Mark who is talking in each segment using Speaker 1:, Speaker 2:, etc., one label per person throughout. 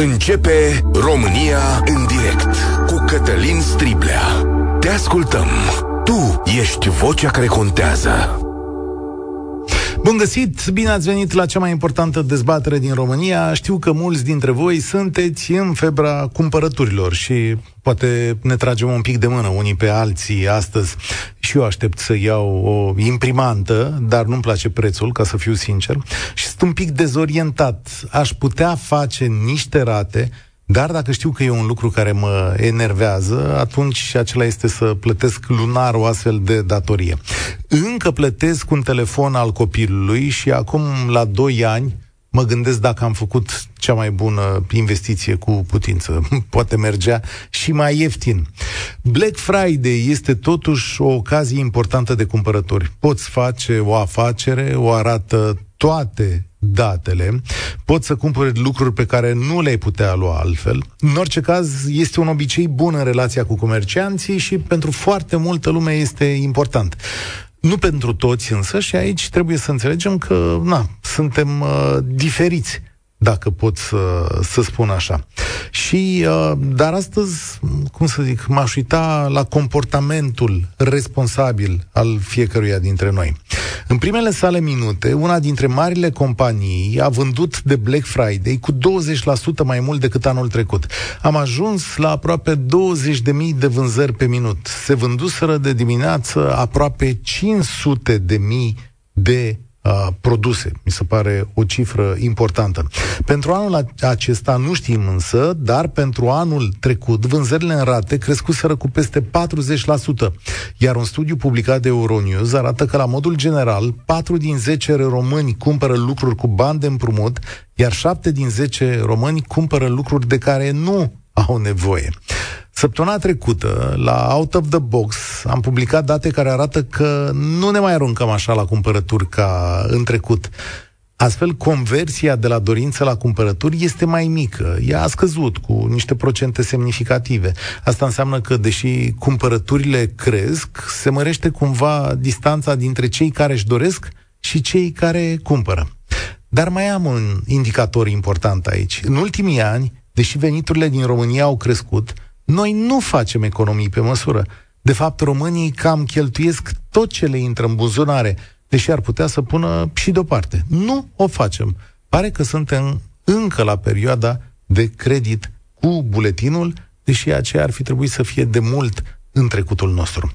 Speaker 1: Începe România în direct cu Cătălin Striblea. Te ascultăm. Tu ești vocea care contează.
Speaker 2: Bun găsit! Bine ați venit la cea mai importantă dezbatere din România. Știu că mulți dintre voi sunteți în febra cumpărăturilor și poate ne tragem un pic de mână unii pe alții astăzi. Și eu aștept să iau o imprimantă, dar nu-mi place prețul, ca să fiu sincer. Și sunt un pic dezorientat. Aș putea face niște rate, dar dacă știu că e un lucru care mă enervează, atunci acela este să plătesc lunar o astfel de datorie. Încă plătesc un telefon al copilului și acum, la 2 ani, mă gândesc dacă am făcut cea mai bună investiție cu putință. Poate mergea și mai ieftin. Black Friday este totuși o ocazie importantă de cumpărături. Poți face o afacere, o arată toate datele, poți să cumpări lucruri pe care nu le-ai putea lua altfel. În orice caz, este un obicei bun în relația cu comercianții și pentru foarte multă lume este important. Nu pentru toți însă și aici trebuie să înțelegem că na, suntem uh, diferiți dacă pot să, să spun așa. Și, uh, dar astăzi, cum să zic, m-aș uita la comportamentul responsabil al fiecăruia dintre noi. În primele sale minute, una dintre marile companii a vândut de Black Friday cu 20% mai mult decât anul trecut. Am ajuns la aproape 20.000 de vânzări pe minut. Se vânduseră de dimineață aproape 500 de mii de uh, produse. Mi se pare o cifră importantă. Pentru anul acesta nu știm însă, dar pentru anul trecut vânzările în rate crescuseră cu peste 40%. Iar un studiu publicat de Euronews arată că la modul general 4 din 10 români cumpără lucruri cu bani de împrumut, iar 7 din 10 români cumpără lucruri de care nu au nevoie. Săptămâna trecută, la Out of the Box, am publicat date care arată că nu ne mai aruncăm așa la cumpărături ca în trecut. Astfel, conversia de la dorință la cumpărături este mai mică. Ea a scăzut cu niște procente semnificative. Asta înseamnă că, deși cumpărăturile cresc, se mărește cumva distanța dintre cei care își doresc și cei care cumpără. Dar mai am un indicator important aici. În ultimii ani, deși veniturile din România au crescut, noi nu facem economii pe măsură. De fapt, românii cam cheltuiesc tot ce le intră în buzunare, deși ar putea să pună și deoparte. Nu o facem. Pare că suntem încă la perioada de credit cu buletinul, deși aceea ar fi trebuit să fie de mult în trecutul nostru.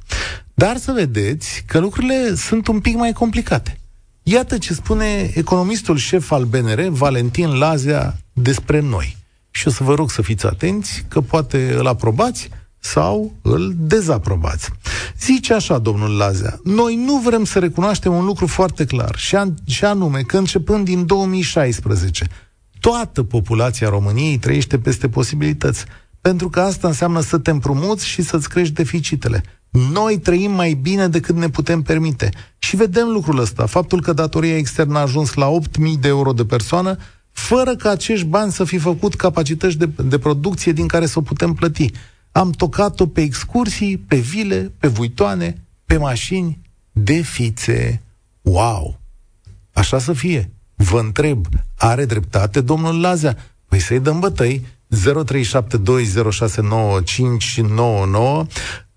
Speaker 2: Dar să vedeți că lucrurile sunt un pic mai complicate. Iată ce spune economistul șef al BNR, Valentin Lazia, despre noi și o să vă rog să fiți atenți că poate îl aprobați sau îl dezaprobați. Zice așa, domnul Lazea, noi nu vrem să recunoaștem un lucru foarte clar, și, an- și anume că începând din 2016, toată populația României trăiește peste posibilități, pentru că asta înseamnă să te împrumuți și să-ți crești deficitele. Noi trăim mai bine decât ne putem permite. Și vedem lucrul ăsta. Faptul că datoria externă a ajuns la 8.000 de euro de persoană fără ca acești bani să fi făcut capacități de, de producție din care să o putem plăti. Am tocat-o pe excursii, pe vile, pe vuitoane, pe mașini, de fițe. Wow! Așa să fie. Vă întreb, are dreptate domnul Lazea? Păi să-i dăm bătăi. 0372069599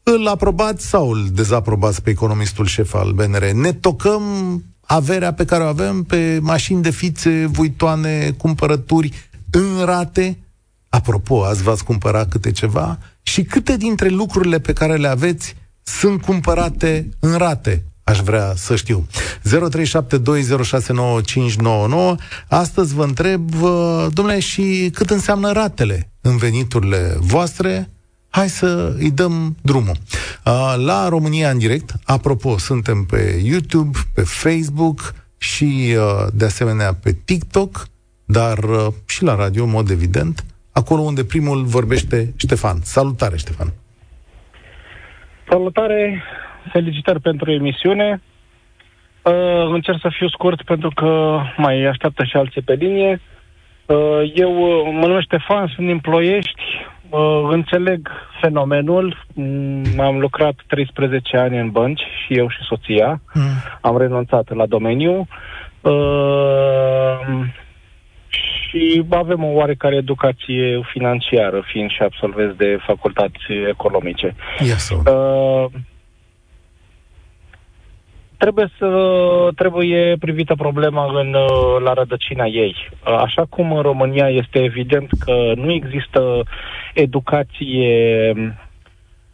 Speaker 2: îl aprobați sau îl dezaprobați pe economistul șef al BNR? Ne tocăm averea pe care o avem pe mașini de fițe, vuitoane, cumpărături în rate. Apropo, azi v-ați cumpărat câte ceva? Și câte dintre lucrurile pe care le aveți sunt cumpărate în rate? Aș vrea să știu. 0372069599. Astăzi vă întreb, domnule, și cât înseamnă ratele în veniturile voastre? Hai să îi dăm drumul. La România în direct, apropo, suntem pe YouTube, pe Facebook și de asemenea pe TikTok, dar și la radio, în mod evident, acolo unde primul vorbește Ștefan. Salutare, Ștefan!
Speaker 3: Salutare, felicitări pentru emisiune. Uh, încerc să fiu scurt pentru că mai așteaptă și alții pe linie. Uh, eu mă numesc Ștefan, sunt din Ploiești, uh, înțeleg fenomenul. Mm, am lucrat 13 ani în bănci și eu și soția. Mm. Am renunțat la domeniu. Uh, și și avem o oarecare educație financiară, fiind și absolvenți de facultăți economice.
Speaker 2: Yes,
Speaker 3: uh, trebuie să trebuie privită problema în, uh, la rădăcina ei. Uh, așa cum în România este evident că nu există educație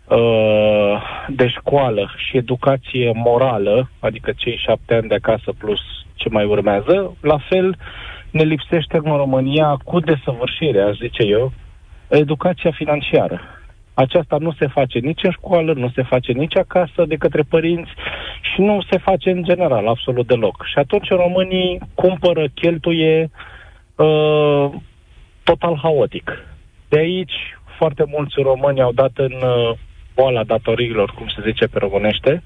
Speaker 3: uh, de școală și educație morală, adică cei șapte ani de acasă plus ce mai urmează, la fel ne lipsește în România cu desăvârșire, aș zice eu, educația financiară. Aceasta nu se face nici în școală, nu se face nici acasă de către părinți și nu se face în general, absolut deloc. Și atunci românii cumpără, cheltuie uh, total haotic. De aici foarte mulți români au dat în uh, boala datoriilor, cum se zice pe românește,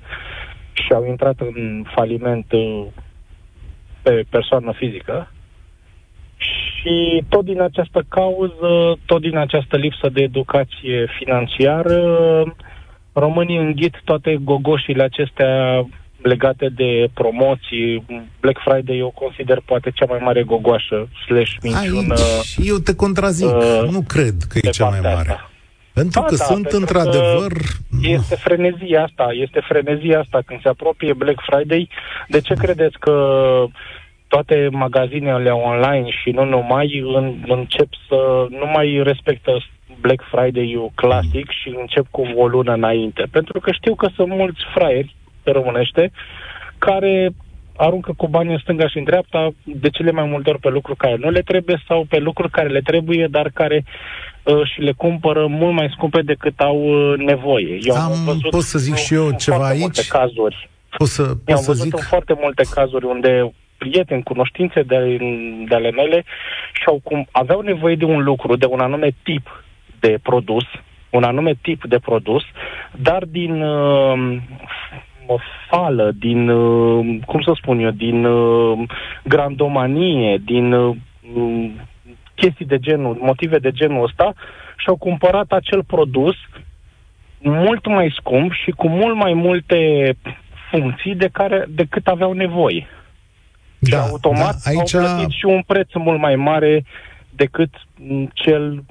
Speaker 3: și au intrat în faliment uh, pe persoană fizică și tot din această cauză, tot din această lipsă de educație financiară, românii înghit toate gogoșile acestea legate de promoții. Black Friday eu consider poate cea mai mare gogoașă slash minciună.
Speaker 2: Aici eu te contrazic. Uh, nu cred că e cea mai mare. Asta. Pentru da, că da, sunt pentru într-adevăr...
Speaker 3: Că este frenezia asta, este frenezia asta când se apropie Black Friday. De ce credeți că toate magazinele online și nu numai în, încep să nu mai respectă Black Friday-ul clasic și încep cu o lună înainte. Pentru că știu că sunt mulți fraieri, pe românește, care aruncă cu bani în stânga și în dreapta, de cele mai multe ori pe lucruri care nu le trebuie sau pe lucruri care le trebuie, dar care uh, și le cumpără mult mai scumpe decât au uh, nevoie.
Speaker 2: Eu am, am văzut pot să zic și eu ceva aici? Multe
Speaker 3: cazuri.
Speaker 2: Pot să, pot
Speaker 3: Eu am
Speaker 2: să
Speaker 3: văzut
Speaker 2: zic?
Speaker 3: în foarte multe cazuri unde prieteni, cunoștințe de, de ale mele și au cum, aveau nevoie de un lucru, de un anume tip de produs, un anume tip de produs, dar din uh, o fală, din, uh, cum să spun eu, din uh, grandomanie, din uh, chestii de genul, motive de genul ăsta, și-au cumpărat acel produs mult mai scump și cu mult mai multe funcții de care, decât aveau nevoie. Da, și automat da, aici... au plătit și un preț mult mai mare decât cel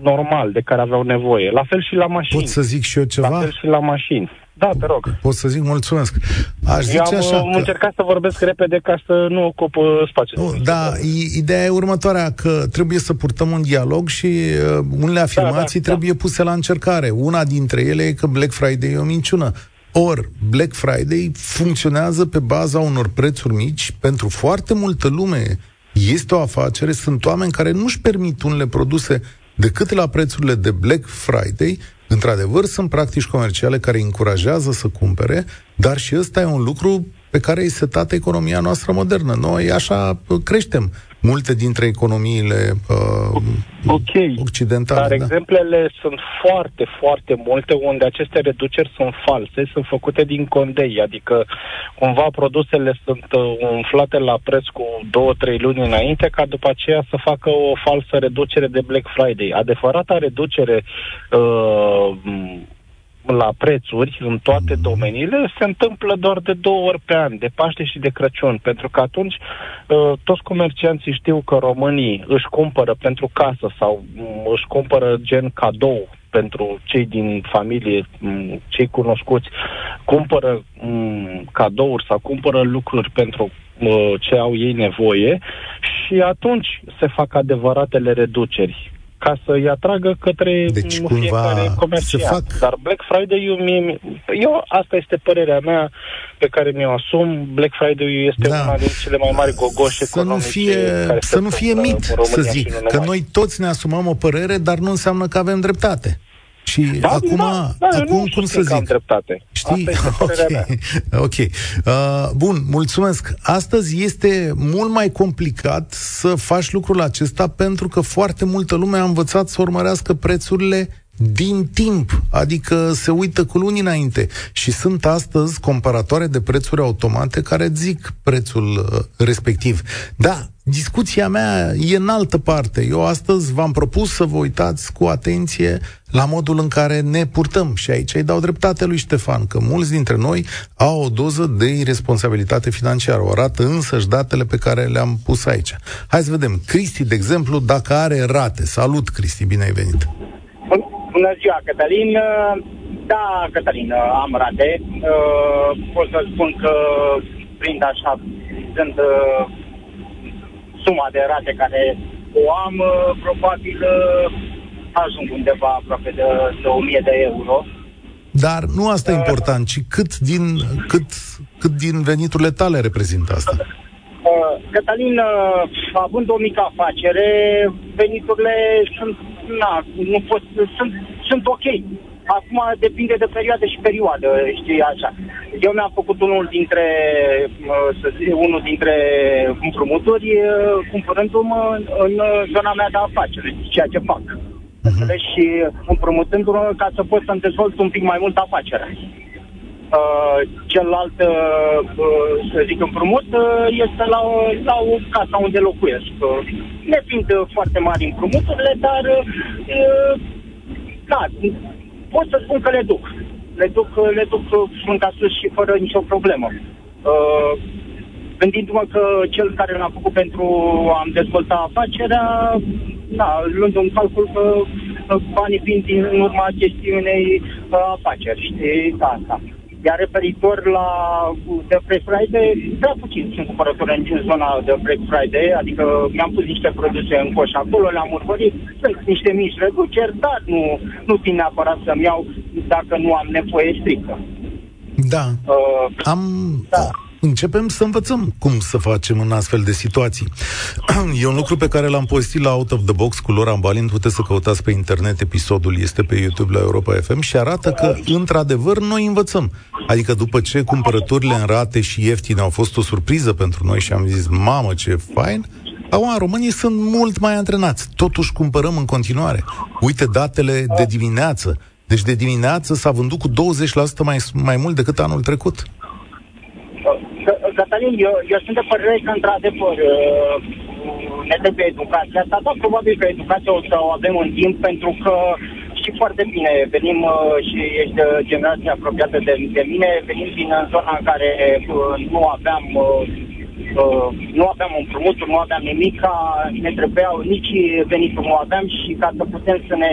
Speaker 3: normal de care aveau nevoie. La fel și la mașini.
Speaker 2: Pot să zic și eu ceva?
Speaker 3: La fel și la mașini. Da, te rog.
Speaker 2: Pot să zic mulțumesc. Aș zice
Speaker 3: am
Speaker 2: așa
Speaker 3: că... încercat să vorbesc repede ca să nu ocup uh, spațiu.
Speaker 2: Nu, da, ideea e următoarea, că trebuie să purtăm un dialog și uh, unele afirmații da, da, trebuie da. puse la încercare. Una dintre ele e că Black Friday e o minciună. Or, Black Friday funcționează pe baza unor prețuri mici pentru foarte multă lume. Este o afacere, sunt oameni care nu-și permit unele produse decât la prețurile de Black Friday. Într-adevăr, sunt practici comerciale care încurajează să cumpere, dar și ăsta e un lucru pe care e setată economia noastră modernă. Noi așa creștem multe dintre economiile uh, okay. occidentale.
Speaker 3: Dar
Speaker 2: da.
Speaker 3: exemplele sunt foarte, foarte multe unde aceste reduceri sunt false, sunt făcute din condei, adică cumva produsele sunt uh, umflate la preț cu două, trei luni înainte, ca după aceea să facă o falsă reducere de Black Friday. Adevărata reducere uh, la prețuri în toate mm. domeniile se întâmplă doar de două ori pe an, de Paște și de Crăciun, pentru că atunci uh, toți comercianții știu că românii își cumpără pentru casă sau um, își cumpără gen cadou pentru cei din familie, um, cei cunoscuți, cumpără um, cadouri sau cumpără lucruri pentru uh, ce au ei nevoie și atunci se fac adevăratele reduceri ca să-i atragă către
Speaker 2: deci,
Speaker 3: fiecare comerciant.
Speaker 2: Fac...
Speaker 3: Dar Black Friday, eu, mie, eu, asta este părerea mea pe care mi-o asum. Black Friday este da. una din cele mai mari gogoși
Speaker 2: să nu fie, Să nu fie mit, să zic, că noi toți ne asumăm o părere, dar nu înseamnă că avem dreptate. Și da, acum, da, da, acum cum să zic?
Speaker 3: dreptate.
Speaker 2: Știi? Ok. okay. Uh, bun, mulțumesc. Astăzi este mult mai complicat să faci lucrul acesta pentru că foarte multă lume a învățat să urmărească prețurile din timp, adică se uită cu luni înainte și sunt astăzi comparatoare de prețuri automate care zic prețul uh, respectiv. Da, discuția mea e în altă parte. Eu astăzi v-am propus să vă uitați cu atenție la modul în care ne purtăm și aici îi dau dreptate lui Ștefan, că mulți dintre noi au o doză de irresponsabilitate financiară. O arată însăși datele pe care le-am pus aici. Hai să vedem. Cristi, de exemplu, dacă are rate. Salut, Cristi, bine ai venit!
Speaker 4: Bună ziua, Cătălin. Da, Cătălin, am rate. Uh, pot să spun că prind așa, sunt uh, suma de rate care o am, uh, probabil ajung undeva aproape de, de 1000 de euro.
Speaker 2: Dar nu asta e important, ci cât din, cât, cât din veniturile tale reprezintă asta?
Speaker 4: Cătălin, având o mică afacere, veniturile sunt na, nu pot, sunt, sunt ok. Acum depinde de perioadă și perioadă, știi, așa. Eu mi-am făcut unul dintre, să zic, unul dintre împrumuturi, cumpărându-mă în zona mea de afacere, ceea ce fac. Uh-huh. Și împrumutându-mă ca să pot să-mi dezvolt un pic mai mult afacerea. Uh, celălalt, uh, uh, să zic, împrumut uh, este la, la o casa unde locuiesc. Uh, ne fiind foarte mari împrumuturile, dar uh, da, pot să spun că le duc. Le duc, le duc sunt sus și fără nicio problemă. Uh, gândindu-mă că cel care l-a făcut pentru a-mi dezvolta afacerea, da, luând un calcul că banii vin din urma chestiunei uh, afaceri, știi, da, asta. Iar referitor la de Black Friday, prea puțin sunt cumpărători în zona de Black Friday, adică mi-am pus niște produse în coș acolo, le-am urmărit, sunt niște mici reduceri, dar nu, nu țin neapărat să-mi iau dacă nu am nevoie strictă.
Speaker 2: Da. Uh, am... Da începem să învățăm cum să facem în astfel de situații. E un lucru pe care l-am postit la Out of the Box cu Laura Balin, puteți să căutați pe internet, episodul este pe YouTube la Europa FM și arată că, într-adevăr, noi învățăm. Adică după ce cumpărăturile în rate și ieftine au fost o surpriză pentru noi și am zis, mamă, ce fain, Acum, românii sunt mult mai antrenați. Totuși cumpărăm în continuare. Uite datele de dimineață. Deci de dimineață s-a vândut cu 20% mai, mai mult decât anul trecut.
Speaker 4: Cătălin, eu, eu sunt de părere că, într-adevăr, uh, ne trebuie educația asta, dar probabil că educația o să o avem în timp, pentru că știi foarte bine, venim uh, și ești de generația apropiată de, de mine, venim din zona în care uh, nu aveam Uh, nu aveam împrumuturi, nu aveam nimic, ne trebuiau nici venituri nu aveam și ca să putem să ne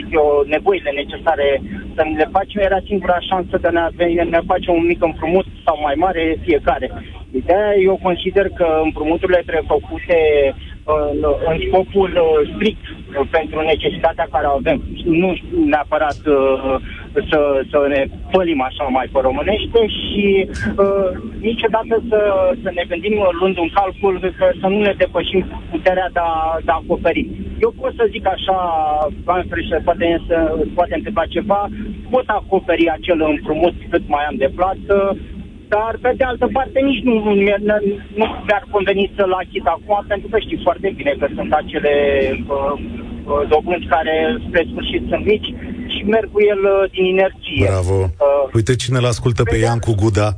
Speaker 4: zic eu, nevoile necesare să ne le facem, era singura șansă de a ne, ne face un mic împrumut sau mai mare fiecare. Ideea, eu consider că împrumuturile trebuie făcute în, în scopul uh, strict pentru necesitatea care o avem. Nu neapărat uh, să, să ne pălim așa mai pe românește și uh, niciodată să, să ne gândim luând un calcul că să nu ne depășim puterea de a, de a acoperi. Eu pot să zic așa, Freșe, poate, să, poate întâmpla ceva, pot acoperi acel împrumut cât mai am de plată, dar pe de altă parte nici nu, nu, nu mi-ar conveni să-l achit acum, pentru că știi foarte bine că sunt acele uh, uh, dobânzi care spre sfârșit sunt mici și merg cu el uh, din inerție.
Speaker 2: Bravo! Uh, Uite cine l ascultă pe Ian cu Guda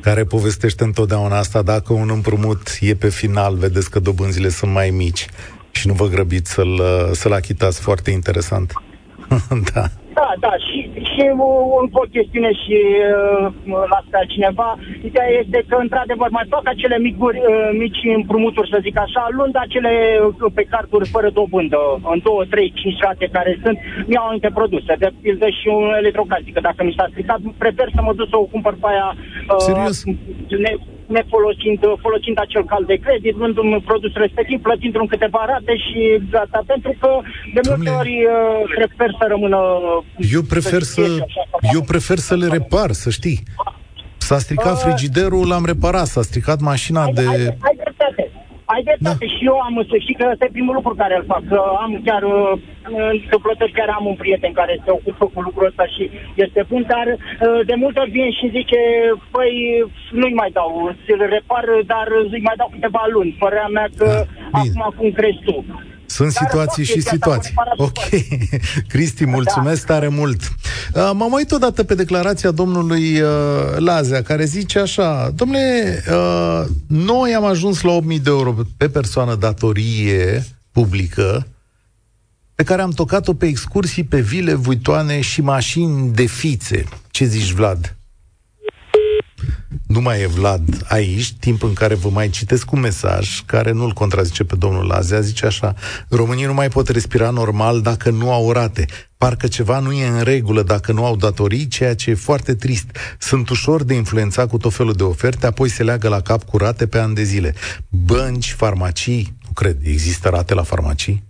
Speaker 2: care povestește întotdeauna asta, dacă un împrumut e pe final, vedeți că dobânzile sunt mai mici și nu vă grăbiți să-l, uh, să-l achitați, foarte interesant.
Speaker 4: da. Da, da, și, și încă o chestiune și uh, la asta cineva, ideea este că, într-adevăr, mai fac acele micuri, uh, mici împrumuturi, să zic așa, luând acele uh, pe carturi fără dobândă, în 2, 3, 5 rate care sunt, mi-au anumite produse, de pildă și un electrocasnică. Dacă mi s-a stricat, prefer să mă duc să o cumpăr pe aia
Speaker 2: uh, Serios?
Speaker 4: Ne, nefolosind folosind acel cal de credit, luând un produs respectiv, plătind în câteva rate și asta, pentru că de multe ori uh, prefer să rămână...
Speaker 2: Eu prefer să, eu prefer să le repar, să știi. S-a stricat uh, frigiderul, l-am reparat, s-a stricat mașina
Speaker 4: ai,
Speaker 2: de...
Speaker 4: Ai, ai dreptate. Ai dreptate da. și eu am, să știi că ăsta e primul lucru care îl fac. Că am chiar, uh, întâmplător chiar am un prieten care se ocupă cu lucrul ăsta și este bun, dar uh, de multe ori vine și zice, păi nu-i mai dau, să-l repar, dar îi mai dau câteva luni. Părerea mea că da. acum cum crezi tu.
Speaker 2: Sunt situații și situații. Ok. Cristi, mulțumesc da. tare mult. Uh, m-am uit odată pe declarația domnului uh, Lazea, care zice așa, domnule, uh, noi am ajuns la 8.000 de euro pe persoană datorie publică, pe care am tocat-o pe excursii pe vile, vuitoane și mașini de fițe. Ce zici, Vlad? Nu mai e Vlad aici, timp în care vă mai citesc un mesaj care nu-l contrazice pe domnul Lazea, zice așa, românii nu mai pot respira normal dacă nu au rate. Parcă ceva nu e în regulă dacă nu au datorii, ceea ce e foarte trist. Sunt ușor de influențat cu tot felul de oferte, apoi se leagă la cap cu rate pe ani de zile. Bănci, farmacii, nu cred, există rate la farmacii?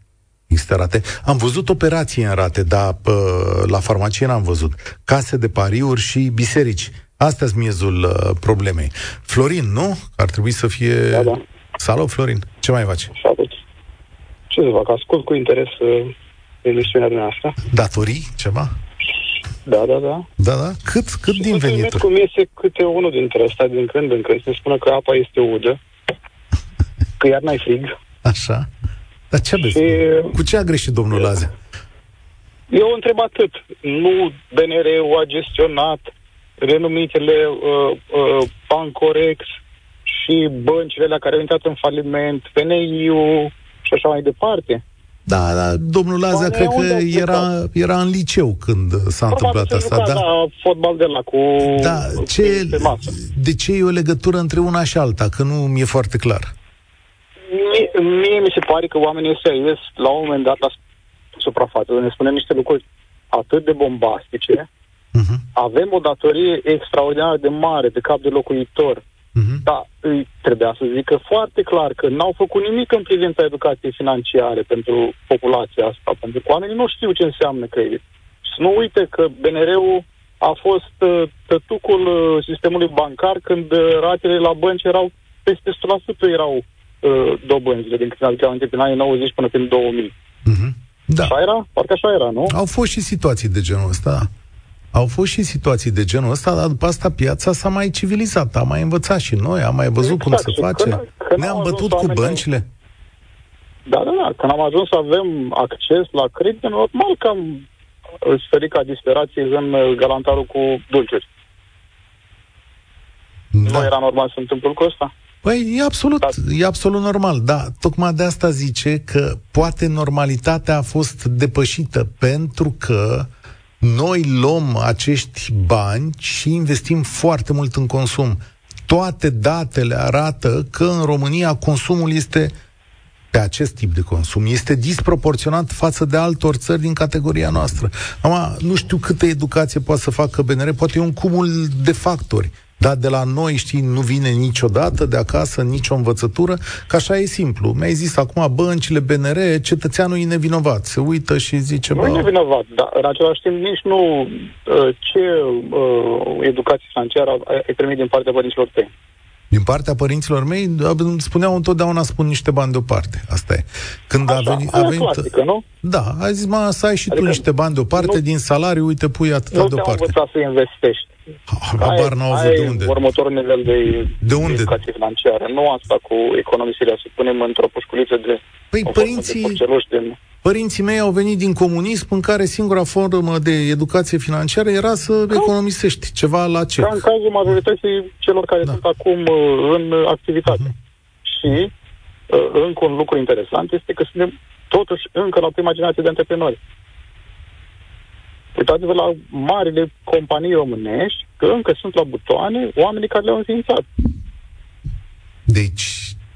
Speaker 2: Există rate. Am văzut operații în rate, dar pă, la farmacie n-am văzut. Case de pariuri și biserici. Asta e miezul uh, problemei. Florin, nu? Ar trebui să fie...
Speaker 5: Da, da.
Speaker 2: Salut, Florin. Ce mai faci?
Speaker 5: Salut. Ce să fac? Ascult cu interes uh, emisiunea dumneavoastră.
Speaker 2: Datorii? Ceva?
Speaker 5: Da, da, da.
Speaker 2: Da, da? Cât, cât
Speaker 5: și
Speaker 2: din venituri?
Speaker 5: cum iese câte unul dintre ăsta din când în când. Se spune că apa este udă, că iar n-ai frig.
Speaker 2: Așa. Dar ce aveți? Și... Cu ce a greșit domnul Laze?
Speaker 5: Eu întreb atât. Nu BNR-ul a gestionat renumitele uh, uh, Bancorex și băncile la care au intrat în faliment, PNI-ul și așa mai departe.
Speaker 2: Da, da, domnul Lazea cred că era, era în liceu când s-a Probabil întâmplat asta. Da,
Speaker 5: la fotbal de la cu
Speaker 2: da, ce, de ce e o legătură între una și alta? Că nu mi-e foarte clar.
Speaker 5: Mie, mie mi se pare că oamenii ăștia ies la un moment dat la suprafață, ne spune niște lucruri atât de bombastice, uh-huh. avem o datorie extraordinar de mare de cap de locuitor, uh-huh. dar îi trebuia să zică foarte clar că n-au făcut nimic în privința educației financiare pentru populația asta, pentru că oamenii nu știu ce înseamnă credit. Și să nu uite că BNR-ul a fost uh, tătucul uh, sistemului bancar când uh, ratele la bănci erau peste 100% erau uh, dobânzile din când aduceau aminte prin anii 90 până prin 2000. Uh-huh. Da. Așa era? Parcă așa era, nu?
Speaker 2: Au fost și situații de genul ăsta. Au fost și situații de genul ăsta, dar după asta piața s-a mai civilizat, am mai învățat și noi, am mai văzut exact. cum se face. Când, când Ne-am bătut cu băncile.
Speaker 5: Da, da, da. Când am ajuns să avem acces la credit, normal că am sferit ca disperație în galantarul cu dulciuri. Da. Nu era normal să întâmple lucrul ăsta?
Speaker 2: Păi e absolut, da. e absolut normal, da. Tocmai de asta zice că poate normalitatea a fost depășită pentru că noi luăm acești bani și investim foarte mult în consum. Toate datele arată că în România consumul este pe acest tip de consum este disproporționat față de altor țări din categoria noastră. Acum, nu știu câtă educație poate să facă BNR, poate e un cumul de factori. Dar de la noi, știi, nu vine niciodată de acasă, nicio învățătură, că așa e simplu. Mi-ai zis acum băncile, BNR, cetățeanul e nevinovat. Se uită și zice...
Speaker 5: Nu e nevinovat, dar în același timp nici nu uh, ce uh, educație financiară ai primit din partea părinților tăi.
Speaker 2: Din partea părinților mei, spuneau întotdeauna spun niște bani deoparte. Asta e. Când Așa, a venit... A venit clasică, nu? Da, a zis, mă, să ai și adică tu niște bani deoparte, nu, din salariu, uite, pui atâta
Speaker 5: nu
Speaker 2: deoparte.
Speaker 5: Nu te-am să investești.
Speaker 2: Habar n-au avut de unde.
Speaker 5: următorul nivel de,
Speaker 2: de unde?
Speaker 5: educație financiară. Nu asta cu economisirea, să punem într-o pușculiță de...
Speaker 2: Păi părinții, de părinții mei au venit din comunism în care singura formă de educație financiară era să ca, economisești ceva la ce.
Speaker 5: Ca în cazul majorității celor care da. sunt acum uh, în activitate. Uh-huh. Și uh, încă un lucru interesant este că suntem totuși încă la prima generație de antreprenori. Uitați-vă la marile companii românești, că încă sunt la butoane oamenii care le-au înființat.
Speaker 2: Deci,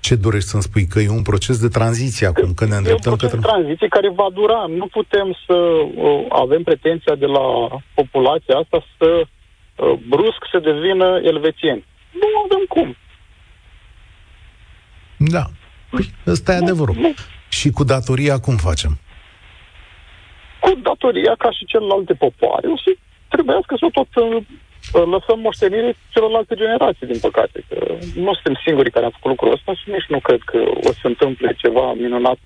Speaker 2: ce dorești să-mi spui? Că e un proces de tranziție acum, că ne îndreptăm către...
Speaker 5: E un proces de tranziție care va dura. Nu putem să uh, avem pretenția de la populația asta să uh, brusc să devină elvețieni. Nu avem cum.
Speaker 2: Da. Păi, ăsta e adevărul. Nu. Și cu datoria cum facem?
Speaker 5: Cu datoria ca și celelalte popoare. O să trebuiască să o tot uh, lăsăm moștenire celorlalte generații, din păcate. Că nu suntem singurii care am făcut lucrul ăsta și nici nu cred că o să întâmple ceva minunat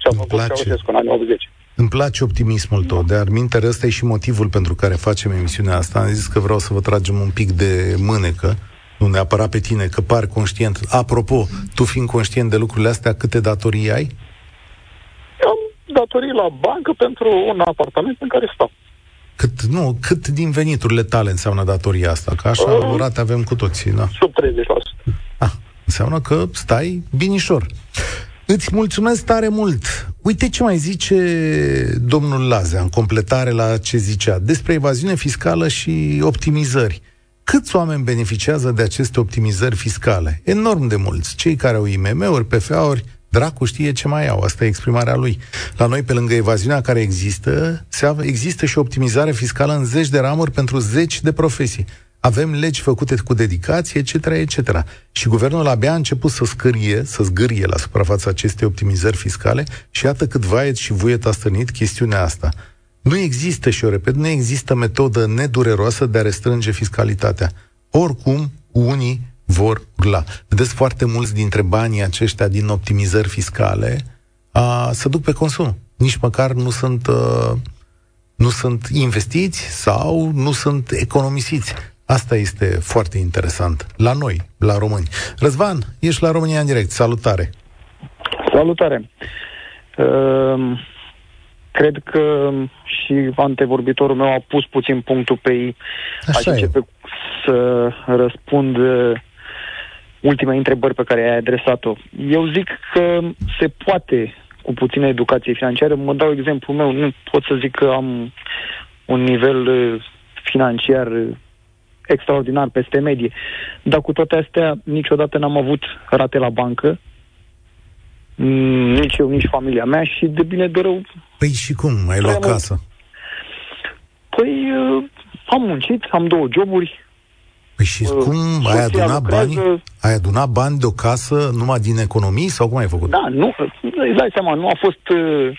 Speaker 5: ce a făcut Ceaușescu în anii 80.
Speaker 2: Îmi place optimismul tău, dar minte, ăsta e și motivul pentru care facem emisiunea asta. Am zis că vreau să vă tragem un pic de mânecă, nu neapărat pe tine, că pari conștient. Apropo, tu fiind conștient de lucrurile astea, câte datorii ai?
Speaker 5: Datorii la bancă pentru un apartament în care stau.
Speaker 2: Cât, nu, cât din veniturile tale înseamnă datoria asta? Că așa uh, rate avem cu toții, da?
Speaker 5: Sub 30%.
Speaker 2: Ah, înseamnă că stai binișor. Îți mulțumesc tare mult. Uite ce mai zice domnul Lazea în completare la ce zicea despre evaziune fiscală și optimizări. Câți oameni beneficiază de aceste optimizări fiscale? Enorm de mulți. Cei care au IMM-uri, PFA-uri, dracu știe ce mai au. Asta e exprimarea lui. La noi, pe lângă evaziunea care există, se există și optimizare fiscală în zeci de ramuri pentru zeci de profesii. Avem legi făcute cu dedicație, etc., etc. Și guvernul abia a început să scârie, să zgârie la suprafața acestei optimizări fiscale și iată cât vaet și vuiet a stănit chestiunea asta. Nu există, și o repet, nu există metodă nedureroasă de a restrânge fiscalitatea. Oricum, unii vor urla. Vedeți, foarte mulți dintre banii aceștia din optimizări fiscale a, se duc pe consum. Nici măcar nu sunt, uh, nu sunt investiți sau nu sunt economisiți. Asta este foarte interesant. La noi, la români. Răzvan, ești la România în direct. Salutare!
Speaker 6: Salutare! Uh, cred că și antevorbitorul meu a pus puțin punctul pe ei. Așa Aș începe să răspund uh, ultimei întrebări pe care ai adresat-o. Eu zic că se poate cu puțină educație financiară. Mă dau exemplu meu. Nu pot să zic că am un nivel uh, financiar uh, extraordinar peste medie. Dar cu toate astea, niciodată n-am avut rate la bancă, mm, nici eu, nici familia mea și de bine de rău...
Speaker 2: Păi și cum? Ai luat casă?
Speaker 6: Păi uh, am muncit, am două joburi.
Speaker 2: Păi și uh, cum? Ai adunat bani? Ai adunat bani de o casă numai din economii sau cum ai făcut?
Speaker 6: Da, nu, îți dai seama, nu a fost, uh,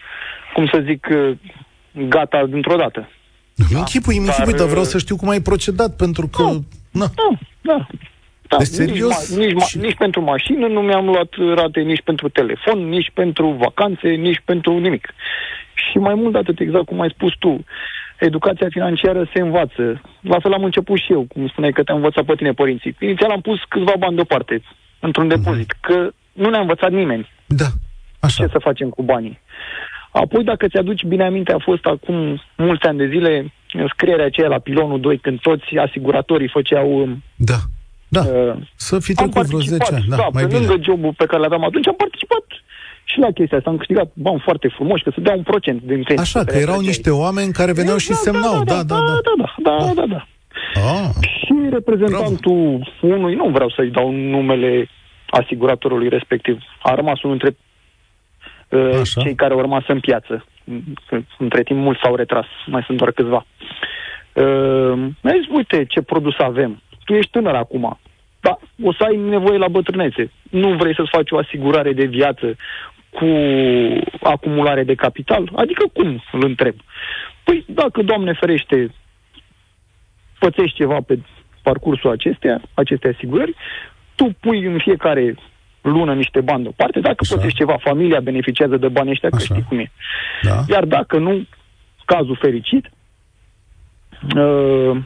Speaker 6: cum să zic, uh, gata dintr-o dată.
Speaker 2: Da. Închipui, dar, închipui, dar vreau să știu cum ai procedat, pentru că... Da,
Speaker 6: na. da, da. Da, deci, serios? Nici, nici, și... nici pentru mașină nu mi-am luat rate, nici pentru telefon, nici pentru vacanțe, nici pentru nimic. Și mai mult de atât, exact cum ai spus tu, educația financiară se învață. La fel am început și eu, cum spuneai că te-am învățat pe tine părinții. Inițial am pus câțiva bani deoparte, într-un mhm. depozit, uh-huh. că nu ne-a învățat nimeni.
Speaker 2: Da, așa.
Speaker 6: Ce să facem cu banii. Apoi, dacă ți-aduci bine aminte, a fost acum mulți ani de zile scrierea aceea la pilonul 2, când toți asiguratorii făceau... Um,
Speaker 2: da, da, uh, să fi trecut vreo 10 ani. Da, da mai
Speaker 6: pe bine. lângă jobul pe care l-aveam atunci, am participat și la chestia asta. Am câștigat bani foarte frumoși, că să dea un procent din
Speaker 2: pensii. Așa, că erau niște oameni care veneau și da, semnau. Da, da, da.
Speaker 6: Da, da, da, da, da. da. Ah, și reprezentantul bravo. unui, nu vreau să-i dau numele asiguratorului respectiv, a rămas unul dintre uh, Așa. cei care au rămas în piață. Între timp mulți s-au retras, mai sunt doar câțiva. Uh, mi-a zis, uite ce produs avem. Tu ești tânăr acum, dar o să ai nevoie la bătrânețe. Nu vrei să-ți faci o asigurare de viață cu acumulare de capital? Adică cum, îl întreb. Păi dacă, Doamne ferește, pățești ceva pe parcursul acestea, aceste asigurări, tu pui în fiecare lună niște bani deoparte, dacă Așa. plătești ceva, familia beneficiază de banii ăștia, că Așa. știi cum e. Da. Iar dacă nu, cazul fericit, uh,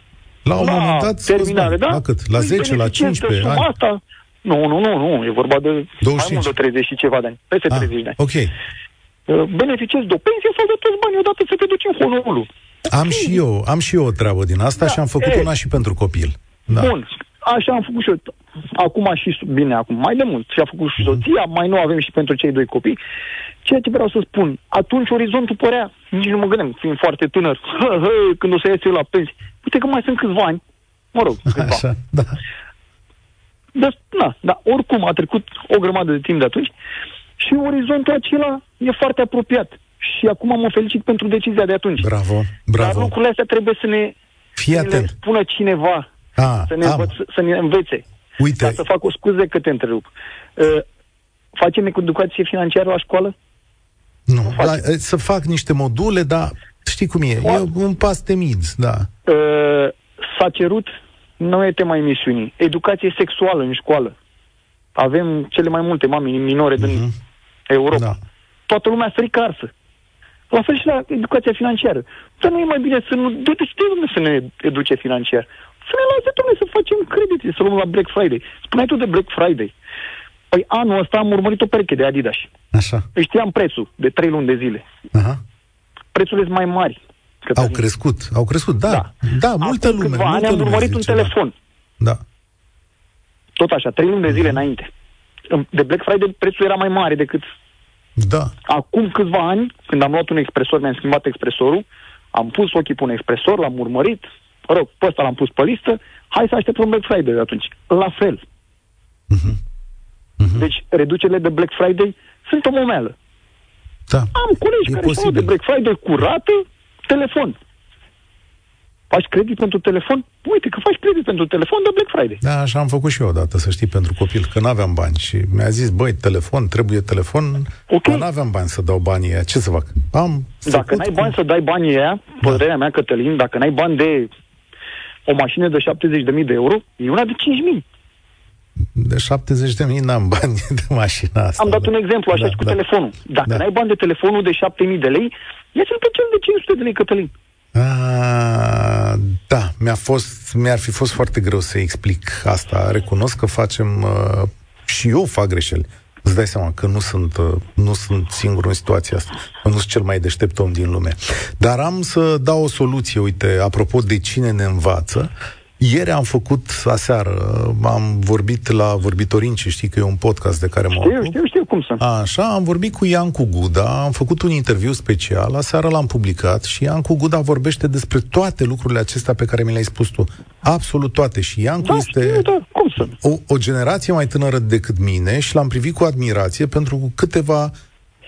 Speaker 2: la un la moment dat terminare, da? La cât? La 10, la 15 ani? Asta,
Speaker 6: nu, nu, nu, nu, e vorba de 25. mai mult de 30 și ceva de ani, peste ah, 30 de ani.
Speaker 2: Ok. Uh,
Speaker 6: beneficiezi de o pensie sau de toți banii odată să te duci în honorul.
Speaker 2: Am și eu, am și eu o treabă din asta da, și am făcut e, una și pentru copil.
Speaker 6: Da. Bun, așa am făcut și eu. Acum și, bine, acum mai de mult. Și a făcut și soția, mm. mai nu avem și pentru cei doi copii. Ceea ce vreau să spun, atunci orizontul părea, nici nu mă gândeam, fiind foarte tânăr, hă, hă, când o să ies eu la pensie. Uite că mai sunt câțiva ani, mă rog, câțiva. Așa, da. Dar, na, dar oricum a trecut o grămadă de timp de atunci și orizontul acela e foarte apropiat. Și acum mă felicit pentru decizia de atunci.
Speaker 2: Bravo, bravo.
Speaker 6: Dar lucrurile astea trebuie să ne,
Speaker 2: Fii să
Speaker 6: ne spună cineva a, să, ne învăț, să ne învețe.
Speaker 2: Uite.
Speaker 6: Ca să fac o scuze că te întrerup. Uh, facem educație financiară la școală?
Speaker 2: Nu, la, să fac niște module, dar știi cum e, e un pas temid, da. Uh,
Speaker 6: s-a cerut, nu e tema emisiunii, educație sexuală în școală. Avem cele mai multe mame minore uh-huh. din mhm. Europa. Da. Toată lumea strică arsă. La fel și la educația financiară. Dar nu e mai bine să nu... Du-te și să ne educe financiar. Să ne lase, domnule, să facem credite, să luăm la Black Friday. Spuneai tu de Black Friday. Păi anul ăsta am urmărit o pereche de Adidas.
Speaker 2: Așa.
Speaker 6: Îi știam prețul de trei luni de zile. Aha. prețurile sunt mai mari.
Speaker 2: Au crescut, au crescut, da. Da, da multă Acum lume.
Speaker 6: ani am urmărit un telefon.
Speaker 2: Da.
Speaker 6: Tot așa, trei luni de zile mm. înainte. De Black Friday prețul era mai mare decât...
Speaker 2: Da.
Speaker 6: Acum câțiva ani, când am luat un expresor, mi-am schimbat expresorul, am pus ochii pe un expresor, l-am urmărit, mă rog, pe ăsta l-am pus pe listă, hai să așteptăm Black Friday de atunci. La fel. Uh-huh. Uh-huh. Deci, reducerile de Black Friday sunt o momeală.
Speaker 2: Da.
Speaker 6: Am colegi e care posibil. de Black Friday curată, telefon. Faci credit pentru telefon? Uite că faci credit pentru telefon de Black Friday.
Speaker 2: Da, așa am făcut și eu odată, să știi, pentru copil, că nu aveam bani și mi-a zis, băi, telefon, trebuie telefon, okay. nu aveam bani să dau banii aia, ce să fac? Am
Speaker 6: dacă n-ai bani să dai banii aia, da. părerea mea, Cătălin, dacă n-ai bani de o mașină de 70.000 de euro, e una de 5.000.
Speaker 2: De 70 de mii n-am bani de mașina asta.
Speaker 6: Am dat un exemplu așa da, și cu da. telefonul. Dacă da. n-ai bani de telefonul de 7.000 de lei, ia-ți-l pe cel de 500 de lei, Cătălin.
Speaker 2: A, da, mi-a fost, mi-ar fi fost foarte greu să explic asta. Recunosc că facem, uh, și eu fac greșeli. Îți dai seama că nu sunt, uh, nu sunt singur în situația asta. Nu sunt cel mai deștept om din lume. Dar am să dau o soluție, uite, apropo de cine ne învață. Ieri am făcut, aseară, am vorbit la Vorbitorinci, știi că e un podcast de care mă
Speaker 6: Știu, știu, știu cum să.
Speaker 2: Așa, am vorbit cu Iancu Guda, am făcut un interviu special, aseară l-am publicat și Iancu Guda vorbește despre toate lucrurile acestea pe care mi le-ai spus tu. Absolut toate. Și Iancu
Speaker 6: da,
Speaker 2: este
Speaker 6: știu, da, cum să?
Speaker 2: O, o generație mai tânără decât mine și l-am privit cu admirație pentru câteva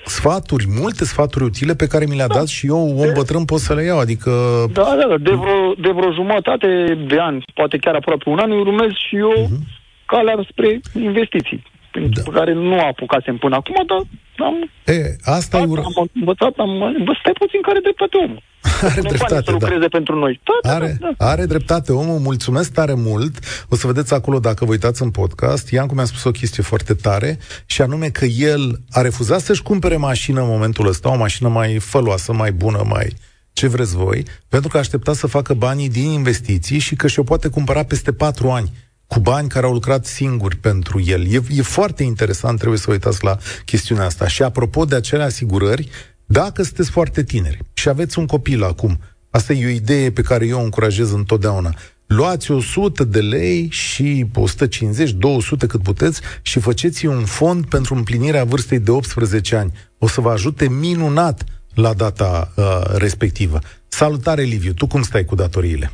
Speaker 2: sfaturi, multe sfaturi utile pe care mi le-a da. dat și eu, om bătrân, pot să le iau, adică...
Speaker 6: Da, da, da, de vreo, de vreo jumătate de ani, poate chiar aproape un an, urmez și eu uh-huh. calea spre investiții, da. pe care nu apucasem până acum, dar am...
Speaker 2: E, asta
Speaker 6: am, ur... am învățat, am... Bă, stai puțin care dreptate omul.
Speaker 2: Are dreptate,
Speaker 6: să lucreze da. pentru noi. Da,
Speaker 2: da, are, da, da. are dreptate omul, mulțumesc tare mult. O să vedeți acolo dacă vă uitați în podcast. Iancu mi-a spus o chestie foarte tare și anume că el a refuzat să-și cumpere mașină în momentul ăsta, o mașină mai făloasă, mai bună, mai ce vreți voi, pentru că a așteptat să facă banii din investiții și că și-o poate cumpăra peste patru ani cu bani care au lucrat singuri pentru el. E, e foarte interesant, trebuie să uitați la chestiunea asta. Și apropo de acele asigurări, dacă sunteți foarte tineri și aveți un copil acum, asta e o idee pe care eu o încurajez întotdeauna. Luați 100 de lei și 150, 200 cât puteți și faceți un fond pentru împlinirea vârstei de 18 ani. O să vă ajute minunat la data uh, respectivă. Salutare, Liviu! Tu cum stai cu datoriile?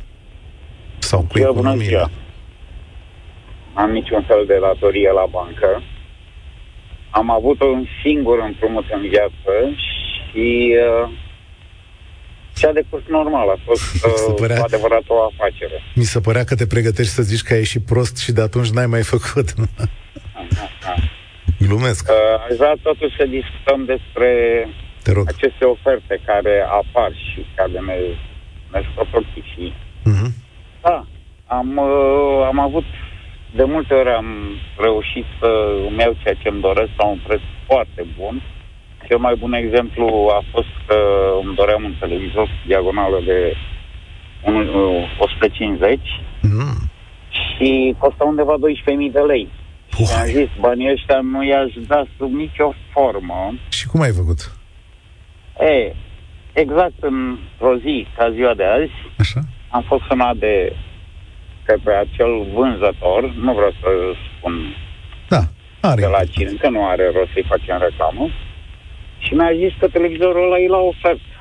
Speaker 2: Sau cu economia?
Speaker 7: Am niciun fel de datorie la bancă. Am avut un singur împrumut în viață și uh, cea de curs normal a fost uh, părea, adevărat o afacere.
Speaker 2: Mi se părea că te pregătești să zici că ai ieșit prost și de atunci n-ai mai făcut. Glumesc.
Speaker 7: Uh, aș vrea totuși să discutăm despre
Speaker 2: Te rog.
Speaker 7: aceste oferte care apar și care ne, ne și... Uh-huh. Da, am, uh, am avut de multe ori am reușit să îmi iau ceea ce îmi doresc la un preț foarte bun. Cel mai bun exemplu a fost că îmi doream un televizor cu diagonală de 150 mm. și costa undeva 12.000 de lei. Și am zis, banii ăștia nu i-aș da sub nicio formă.
Speaker 2: Și cum ai făcut?
Speaker 7: E, exact într-o zi, ca ziua de azi,
Speaker 2: Așa?
Speaker 7: am fost sunat de pe acel vânzător, nu vreau să spun
Speaker 2: da, are
Speaker 7: de la cine, că nu are rost să-i facem reclamă, și mi-a zis că televizorul ăla e la ofertă.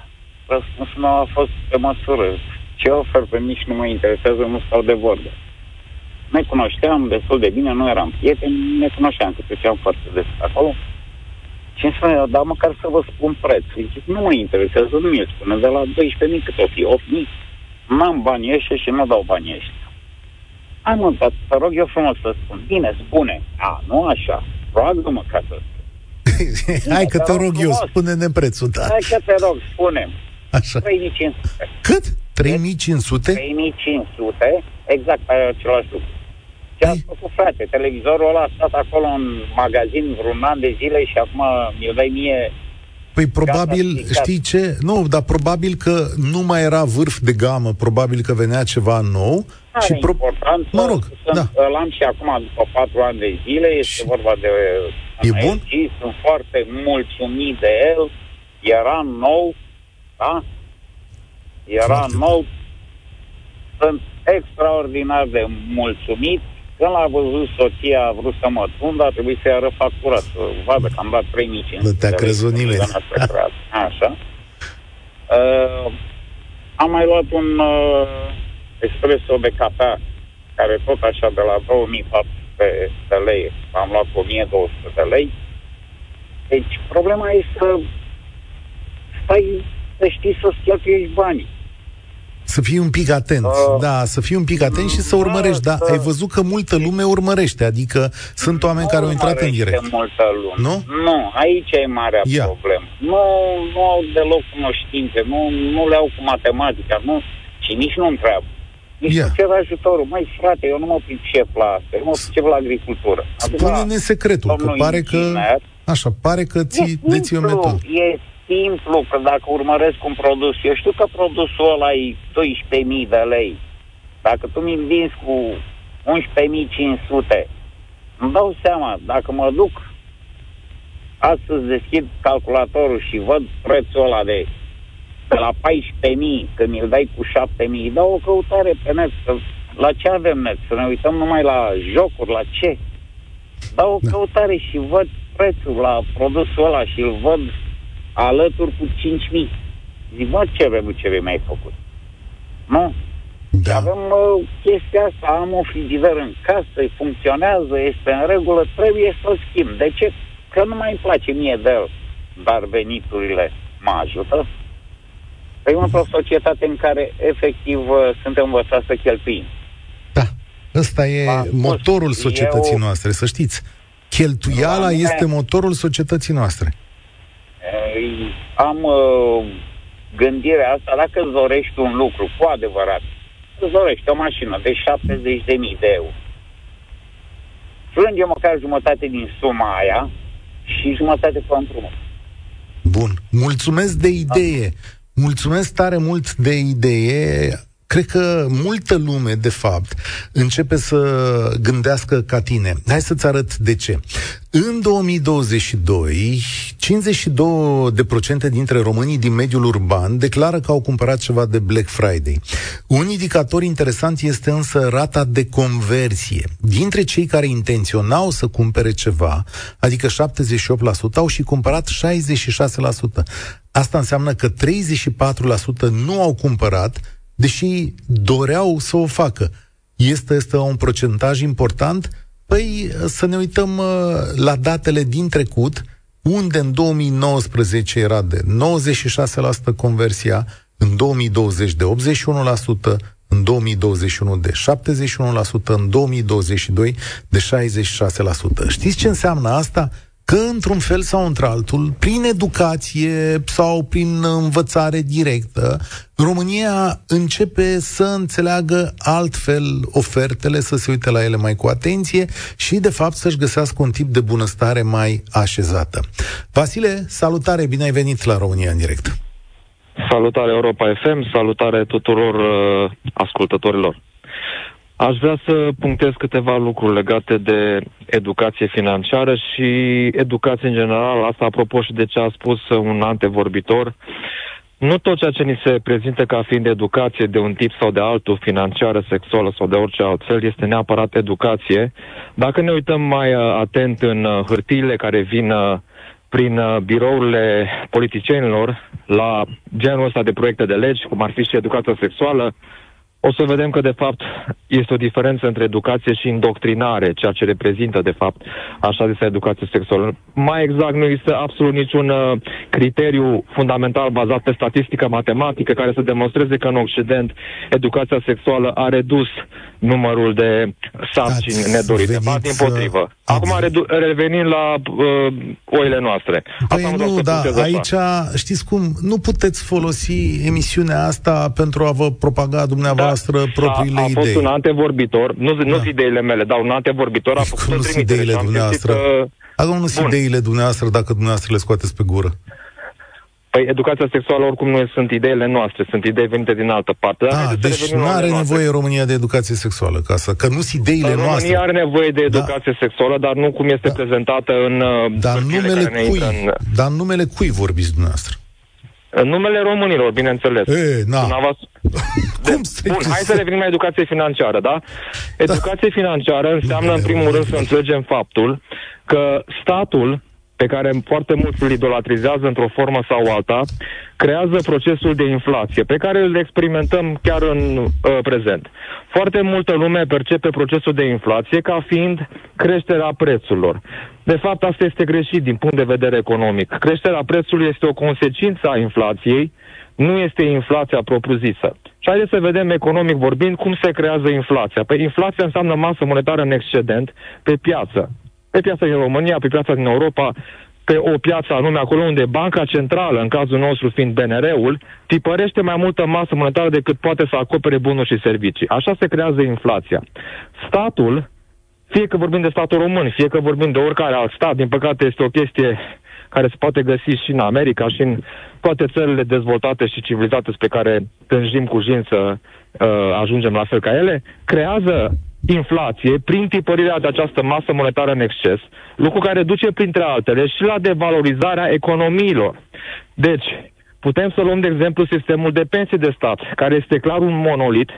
Speaker 7: Răspunsul meu a fost pe măsură. Ce ofertă nici nu mă interesează, nu stau de vorbă. Ne cunoșteam destul de bine, nu eram prieteni, ne cunoșteam, că treceam foarte des acolo. Și îmi spune, dar măcar să vă spun prețul. Zic, nu mă interesează, nu mi-l spune, de la 12.000 cât o fi, 8.000. N-am banii ăștia și nu dau banii ăștia. Hai mă, dar să rog eu frumos să spun. Bine, spune. A, nu așa. Roagă-mă ca să
Speaker 2: Hai că te rog eu, spune-ne prețul, da.
Speaker 7: Hai că te rog, spune
Speaker 2: Așa.
Speaker 7: 3500.
Speaker 2: Cât? 3500?
Speaker 7: 3500, exact pe același lucru. Ce a făcut, frate? Televizorul ăla a stat acolo în magazin vreun an de zile și acum mi-l dai mie
Speaker 2: Păi probabil, știi ce? Nu, dar probabil că nu mai era vârf de gamă, probabil că venea ceva nou.
Speaker 7: Are și pro... important,
Speaker 2: mă rog,
Speaker 7: sunt,
Speaker 2: da.
Speaker 7: îl am și acum după patru ani de zile, este și... vorba de
Speaker 2: E bun?
Speaker 7: sunt foarte mulțumit de el, era nou, da? Era Foarte nou. Sunt extraordinar de mulțumit. Când l-a văzut soția, a vrut să mă tundă, a trebuit să-i arăt factura, să vadă că am dat 3500
Speaker 2: Nu te-a crezut nimeni.
Speaker 7: Așa. Uh, am mai luat un uh, espresso de cafea, care tot așa de la 2400 de lei, am luat 1200 de lei. Deci problema e să stai, să știi să-ți cheltuiești banii.
Speaker 2: Să fii un pic atent, uh, da, să fii un pic atent și să urmărești, da, da. Ai văzut că multă lume urmărește, adică sunt oameni care au intrat în direct.
Speaker 7: multă lume.
Speaker 2: Nu?
Speaker 7: Nu, aici e marea Ia. problemă. Nu, nu au deloc cunoștințe, nu, nu le au cu matematica, nu, și nici nu întreabă. Nici Ia. nu cer ajutorul. Mai frate, eu nu mă pricep la asta, eu nu mă pricep la agricultură.
Speaker 2: Spune-ne secretul, că pare că... Așa, pare că ți deții o metodă.
Speaker 7: E simplu că dacă urmăresc un produs, eu știu că produsul ăla e 12.000 de lei. Dacă tu mi-l vinzi cu 11.500, îmi dau seama, dacă mă duc astăzi deschid calculatorul și văd prețul ăla de, de la 14.000, când mi-l dai cu 7.000, dau o căutare pe net, să, la ce avem net, să ne uităm numai la jocuri, la ce? Dau o da. căutare și văd prețul la produsul ăla și îl văd alături cu 5.000. Zic, mă, ce reducere mai făcut? Nu? Da. Avem uh, chestia asta, am o frigider în casă, funcționează, este în regulă, trebuie să o schimb. De ce? Că nu mai îmi place mie de el, dar veniturile mă ajută. Trăim într-o societate în care efectiv uh, suntem învățați să cheltuim.
Speaker 2: Da, ăsta e a motorul societății eu... noastre, să știți. Cheltuiala este motorul societății noastre
Speaker 7: am uh, gândirea asta, dacă îți dorești un lucru cu adevărat, îți dorești o mașină de 70.000 de euro, plânge măcar jumătate din suma aia și jumătate pe împrumut.
Speaker 2: Bun. Mulțumesc de idee. Mulțumesc tare mult de idee cred că multă lume, de fapt, începe să gândească ca tine. Hai să-ți arăt de ce. În 2022, 52% dintre românii din mediul urban declară că au cumpărat ceva de Black Friday. Un indicator interesant este însă rata de conversie. Dintre cei care intenționau să cumpere ceva, adică 78%, au și cumpărat 66%. Asta înseamnă că 34% nu au cumpărat, deși doreau să o facă. Este, este un procentaj important? Păi să ne uităm uh, la datele din trecut, unde în 2019 era de 96% conversia, în 2020 de 81%, în 2021 de 71%, în 2022 de 66%. Știți ce înseamnă asta? Că într-un fel sau într-altul, prin educație sau prin învățare directă, România începe să înțeleagă altfel ofertele, să se uite la ele mai cu atenție și, de fapt, să-și găsească un tip de bunăstare mai așezată. Vasile, salutare, bine ai venit la România în direct.
Speaker 8: Salutare Europa FM, salutare tuturor uh, ascultătorilor. Aș vrea să punctez câteva lucruri legate de educație financiară și educație în general, asta apropo și de ce a spus un antevorbitor. Nu tot ceea ce ni se prezintă ca fiind educație de un tip sau de altul, financiară, sexuală sau de orice altfel, este neapărat educație. Dacă ne uităm mai uh, atent în uh, hârtiile care vin uh, prin birourile politicienilor la genul ăsta de proiecte de legi, cum ar fi și educația sexuală, o să vedem că, de fapt, este o diferență între educație și indoctrinare, ceea ce reprezintă, de fapt, așa zisă educație sexuală. Mai exact, nu există absolut niciun uh, criteriu fundamental bazat pe statistică matematică care să demonstreze că în Occident educația sexuală a redus numărul de sarcini ați nedorite. Ba, din potrivă. Uh, Acum redu- revenind la uh, oile noastre.
Speaker 2: Păi asta nu, da, aici, asta. știți cum, nu puteți folosi emisiunea asta pentru a vă propaga dumneavoastră da, propriile
Speaker 8: a, a
Speaker 2: idei.
Speaker 8: A fost un antevorbitor, nu, da. nu ideile mele, dar un antevorbitor a făcut o
Speaker 2: ideile dumneavoastră? Că... Acum nu sunt ideile dumneavoastră dacă dumneavoastră le scoateți pe gură.
Speaker 8: Păi educația sexuală oricum nu sunt ideile noastre, sunt idei venite din altă parte.
Speaker 2: Da, deci nu are nevoie România de educație sexuală, ca să, că nu sunt ideile
Speaker 8: România
Speaker 2: noastre.
Speaker 8: România are nevoie de da. educație da. sexuală, dar nu cum este da. prezentată în
Speaker 2: dar numele cui, în... Dar numele cui vorbiți dumneavoastră?
Speaker 8: În numele românilor, bineînțeles.
Speaker 2: E, na.
Speaker 8: Cum de, bun, hai să revenim la educație financiară, da? Educație da. financiară înseamnă, în primul rând, să înțelegem faptul că statul pe care foarte mulți îl idolatrizează într-o formă sau alta, creează procesul de inflație, pe care îl experimentăm chiar în uh, prezent. Foarte multă lume percepe procesul de inflație ca fiind creșterea prețurilor. De fapt, asta este greșit din punct de vedere economic. Creșterea prețului este o consecință a inflației, nu este inflația propriu-zisă. Și haideți să vedem, economic vorbind, cum se creează inflația. Păi inflația înseamnă masă monetară în excedent pe piață pe piața din România, pe piața din Europa, pe o piață anume acolo unde Banca Centrală, în cazul nostru fiind BNR-ul, tipărește mai multă masă monetară decât poate să acopere bunuri și servicii. Așa se creează inflația. Statul, fie că vorbim de statul român, fie că vorbim de oricare alt stat, din păcate este o chestie care se poate găsi și în America și în toate țările dezvoltate și civilizate pe care tânjim cu jin să uh, ajungem la fel ca ele, creează inflație prin tipărirea de această masă monetară în exces, lucru care duce, printre altele, și la devalorizarea economiilor. Deci, putem să luăm, de exemplu, sistemul de pensii de stat, care este clar un monolit,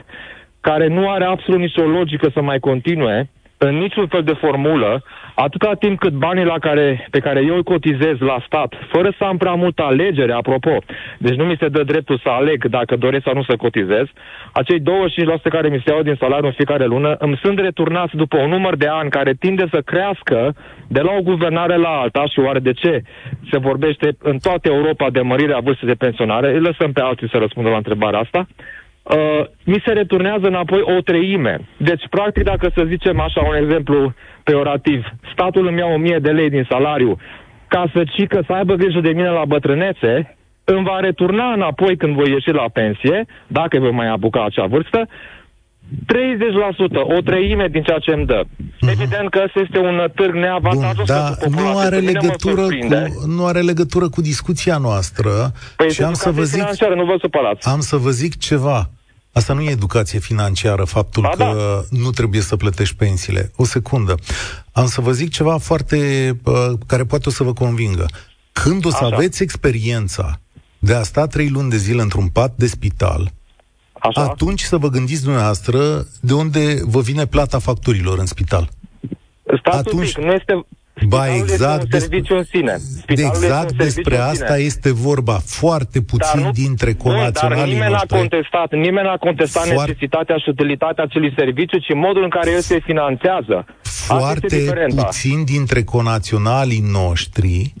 Speaker 8: care nu are absolut nicio logică să mai continue, în niciun fel de formulă, atâta timp cât banii la care, pe care eu îi cotizez la stat, fără să am prea multă alegere, apropo, deci nu mi se dă dreptul să aleg dacă doresc sau nu să cotizez, acei 25% care mi se iau din salariu în fiecare lună îmi sunt returnați după un număr de ani care tinde să crească de la o guvernare la alta și oare de ce? Se vorbește în toată Europa de mărirea vârstei de pensionare, îi lăsăm pe alții să răspundă la întrebarea asta, uh, mi se returnează înapoi o treime. Deci, practic, dacă să zicem așa un exemplu peorativ, statul îmi ia 1000 de lei din salariu ca să cică să aibă grijă de mine la bătrânețe, îmi va returna înapoi când voi ieși la pensie, dacă voi mai apuca acea vârstă, 30%, o treime din ceea ce îmi dă. Uh-huh. Evident că este un târg neavantajos
Speaker 2: Bun, da, nu are, legătură cu, nu are legătură cu discuția noastră
Speaker 8: păi și am să vă zic, nu vă supărați.
Speaker 2: Am să vă zic ceva. Asta nu e educație financiară, faptul ba, că da. nu trebuie să plătești pensiile. O secundă. Am să vă zic ceva foarte uh, care poate o să vă convingă. Când o să Așa. aveți experiența de a sta trei luni de zile într-un pat de spital, Așa. atunci să vă gândiți dumneavoastră de unde vă vine plata facturilor în spital.
Speaker 8: Stați atunci, un pic, nu este,
Speaker 2: Ba exact,
Speaker 8: este un serviciu în sine.
Speaker 2: Spitalul exact despre asta sine. este vorba. Foarte puțin nu, dintre conaționalii dar
Speaker 8: nimeni
Speaker 2: noștri.
Speaker 8: N-a contestat, nimeni n-a contestat Foar... necesitatea și utilitatea acelui serviciu, ci modul în care el se finanțează.
Speaker 2: Foarte puțin dintre conaționalii noștri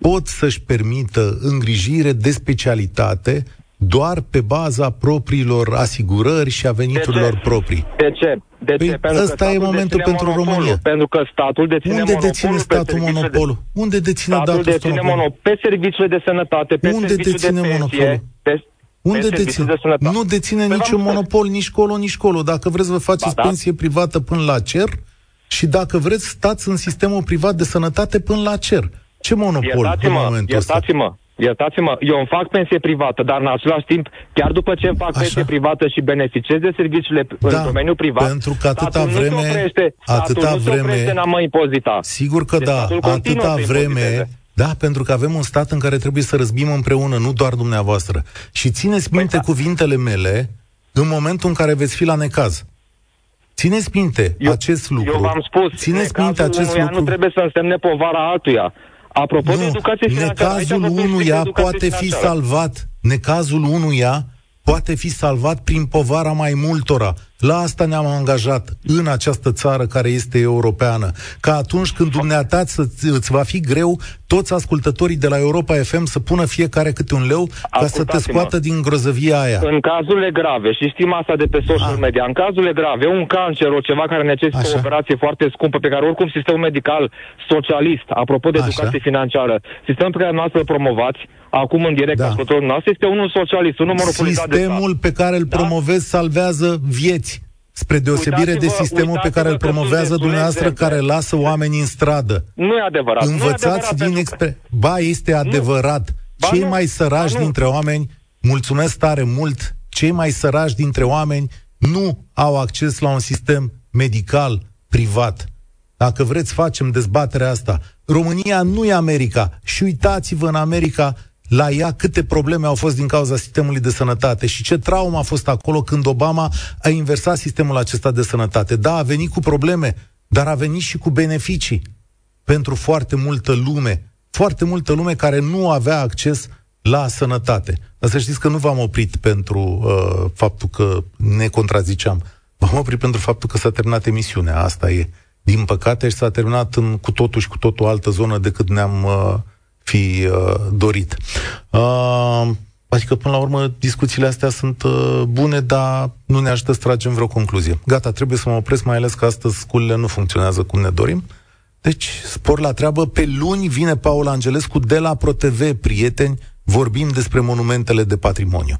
Speaker 2: pot să-și permită îngrijire de specialitate doar pe baza propriilor asigurări și a veniturilor proprii.
Speaker 8: De ce? De
Speaker 2: păi
Speaker 8: ce?
Speaker 2: Pentru ăsta e momentul pentru România.
Speaker 8: Pentru că statul deține
Speaker 2: Unde deține statul monopolul? De... Unde deține
Speaker 8: statul
Speaker 2: datul
Speaker 8: deține monopolul? Pe serviciile de sănătate, pe
Speaker 2: Unde deține
Speaker 8: de
Speaker 2: monopolul?
Speaker 8: Pe,
Speaker 2: unde deține? De nu deține pe niciun monopol nici colo, nici colo. Dacă vreți, vă faceți ba, da. pensie privată până la cer și dacă vreți, stați în sistemul privat de sănătate până la cer. Ce monopol în momentul ăsta?
Speaker 8: Iertați-mă, Iertați-mă, eu îmi fac pensie privată, dar în același timp, chiar după ce îmi fac Așa. pensie privată și beneficiez de serviciile da, în domeniul privat,
Speaker 2: pentru că atâta vreme, nu oprește, atâta nu vreme,
Speaker 8: în a mă impozita.
Speaker 2: Sigur că deci da, atâta vreme, da, pentru că avem un stat în care trebuie să răzbim împreună, nu doar dumneavoastră. Și țineți păi minte păi, cuvintele mele în momentul în care veți fi la necaz. Țineți minte eu, acest lucru.
Speaker 8: Eu v-am spus,
Speaker 2: Țineți minte acest lucru.
Speaker 8: nu trebuie să însemne povara altuia. Apropo nu, de educație financiară...
Speaker 2: Necazul unuia poate fi salvat. Necazul unuia poate fi salvat prin povara mai multora. La asta ne-am angajat în această țară care este europeană. Ca atunci când dumneata îți va fi greu, toți ascultătorii de la Europa FM să pună fiecare câte un leu ca să te scoată din grozăvia aia.
Speaker 8: În cazurile grave, și știm asta de pe social A. media, în cazurile grave, un cancer, o ceva care necesită Așa. o operație foarte scumpă, pe care oricum sistemul medical socialist, apropo de educație Așa. financiară, sistemul pe care noastră îl promovați, acum în direct da. ascultătorul noastră, este unul socialist, un număr
Speaker 2: Sistemul pe care îl da? promovezi salvează vieți. Spre deosebire de sistemul pe care îl promovează dumneavoastră, care lasă oamenii în stradă.
Speaker 8: Nu e adevărat.
Speaker 2: Învățați
Speaker 8: nu e adevărat
Speaker 2: din expre... Ba, este adevărat. Ba, cei nu. mai săraci ba, dintre oameni, mulțumesc tare mult, cei mai săraci dintre oameni nu au acces la un sistem medical privat. Dacă vreți, facem dezbaterea asta. România nu e America. Și uitați-vă în America la ea câte probleme au fost din cauza sistemului de sănătate și ce traumă a fost acolo când Obama a inversat sistemul acesta de sănătate. Da, a venit cu probleme, dar a venit și cu beneficii pentru foarte multă lume, foarte multă lume care nu avea acces la sănătate. Dar să știți că nu v-am oprit pentru uh, faptul că ne contraziceam. V-am oprit pentru faptul că s-a terminat emisiunea. Asta e. Din păcate, și s-a terminat în cu totul și cu totul altă zonă decât ne-am uh, fi uh, dorit. Uh, adică, până la urmă, discuțiile astea sunt uh, bune, dar nu ne ajută să tragem vreo concluzie. Gata, trebuie să mă opresc, mai ales că astăzi sculele nu funcționează cum ne dorim. Deci, spor la treabă. Pe luni vine Paul Angelescu de la ProTV, prieteni, vorbim despre monumentele de patrimoniu.